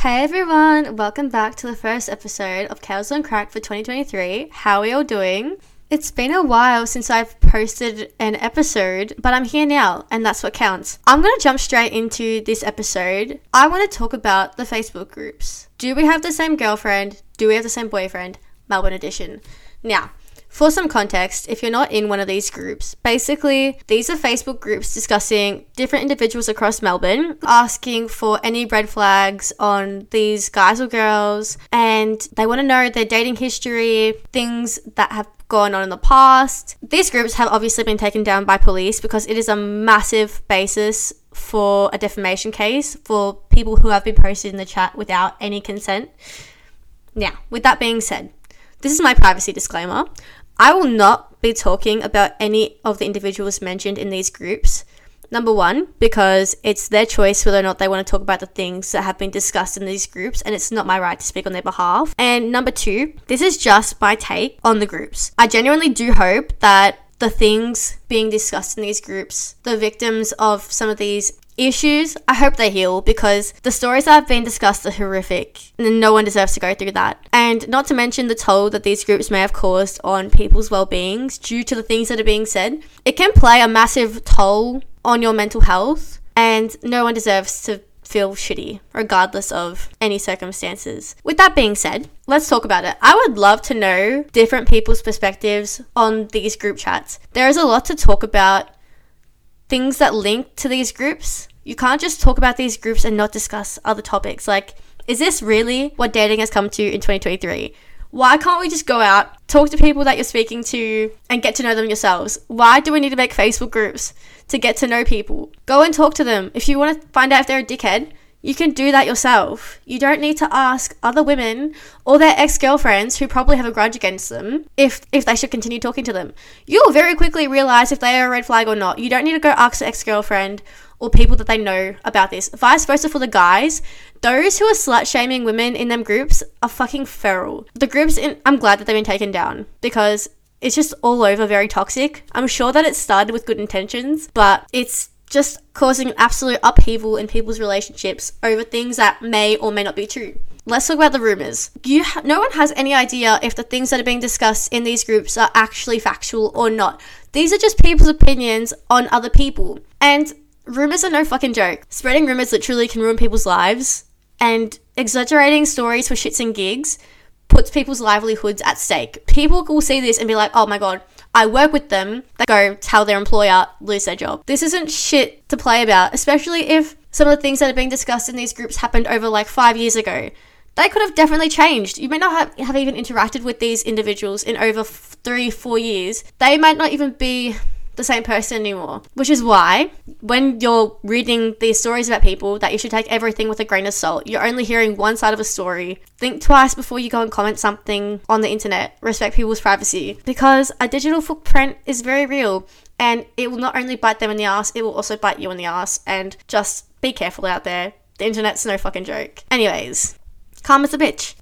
Hey everyone, welcome back to the first episode of Chaos on Crack for 2023. How are you all doing? It's been a while since I've posted an episode, but I'm here now, and that's what counts. I'm gonna jump straight into this episode. I wanna talk about the Facebook groups. Do we have the same girlfriend? Do we have the same boyfriend? Melbourne edition. Now, for some context, if you're not in one of these groups, basically, these are Facebook groups discussing different individuals across Melbourne, asking for any red flags on these guys or girls, and they want to know their dating history, things that have gone on in the past. These groups have obviously been taken down by police because it is a massive basis for a defamation case for people who have been posted in the chat without any consent. Now, with that being said, this is my privacy disclaimer. I will not be talking about any of the individuals mentioned in these groups. Number one, because it's their choice whether or not they want to talk about the things that have been discussed in these groups, and it's not my right to speak on their behalf. And number two, this is just my take on the groups. I genuinely do hope that the things being discussed in these groups, the victims of some of these issues, I hope they heal because the stories that have been discussed are horrific and no one deserves to go through that. And not to mention the toll that these groups may have caused on people's well beings due to the things that are being said. It can play a massive toll on your mental health, and no one deserves to feel shitty, regardless of any circumstances. With that being said, let's talk about it. I would love to know different people's perspectives on these group chats. There is a lot to talk about, things that link to these groups. You can't just talk about these groups and not discuss other topics. Like, is this really what dating has come to in 2023? Why can't we just go out, talk to people that you're speaking to, and get to know them yourselves? Why do we need to make Facebook groups to get to know people? Go and talk to them. If you want to find out if they're a dickhead, you can do that yourself. You don't need to ask other women or their ex-girlfriends who probably have a grudge against them if if they should continue talking to them. You'll very quickly realize if they are a red flag or not. You don't need to go ask the ex-girlfriend or people that they know about this. Vice versa for the guys. Those who are slut shaming women in them groups are fucking feral. The groups in I'm glad that they've been taken down because it's just all over very toxic. I'm sure that it started with good intentions, but it's just causing absolute upheaval in people's relationships over things that may or may not be true. Let's talk about the rumors. You ha- no one has any idea if the things that are being discussed in these groups are actually factual or not. These are just people's opinions on other people. And rumors are no fucking joke. Spreading rumors literally can ruin people's lives, and exaggerating stories for shits and gigs puts people's livelihoods at stake. People will see this and be like, oh my god, I work with them. They go tell their employer, lose their job. This isn't shit to play about, especially if some of the things that are being discussed in these groups happened over like five years ago. They could have definitely changed. You may not have, have even interacted with these individuals in over f- three, four years. They might not even be the same person anymore. Which is why, when you're reading these stories about people, that you should take everything with a grain of salt. You're only hearing one side of a story. Think twice before you go and comment something on the internet. Respect people's privacy. Because a digital footprint is very real. And it will not only bite them in the ass, it will also bite you in the ass. And just be careful out there. The internet's no fucking joke. Anyways, calm as a bitch.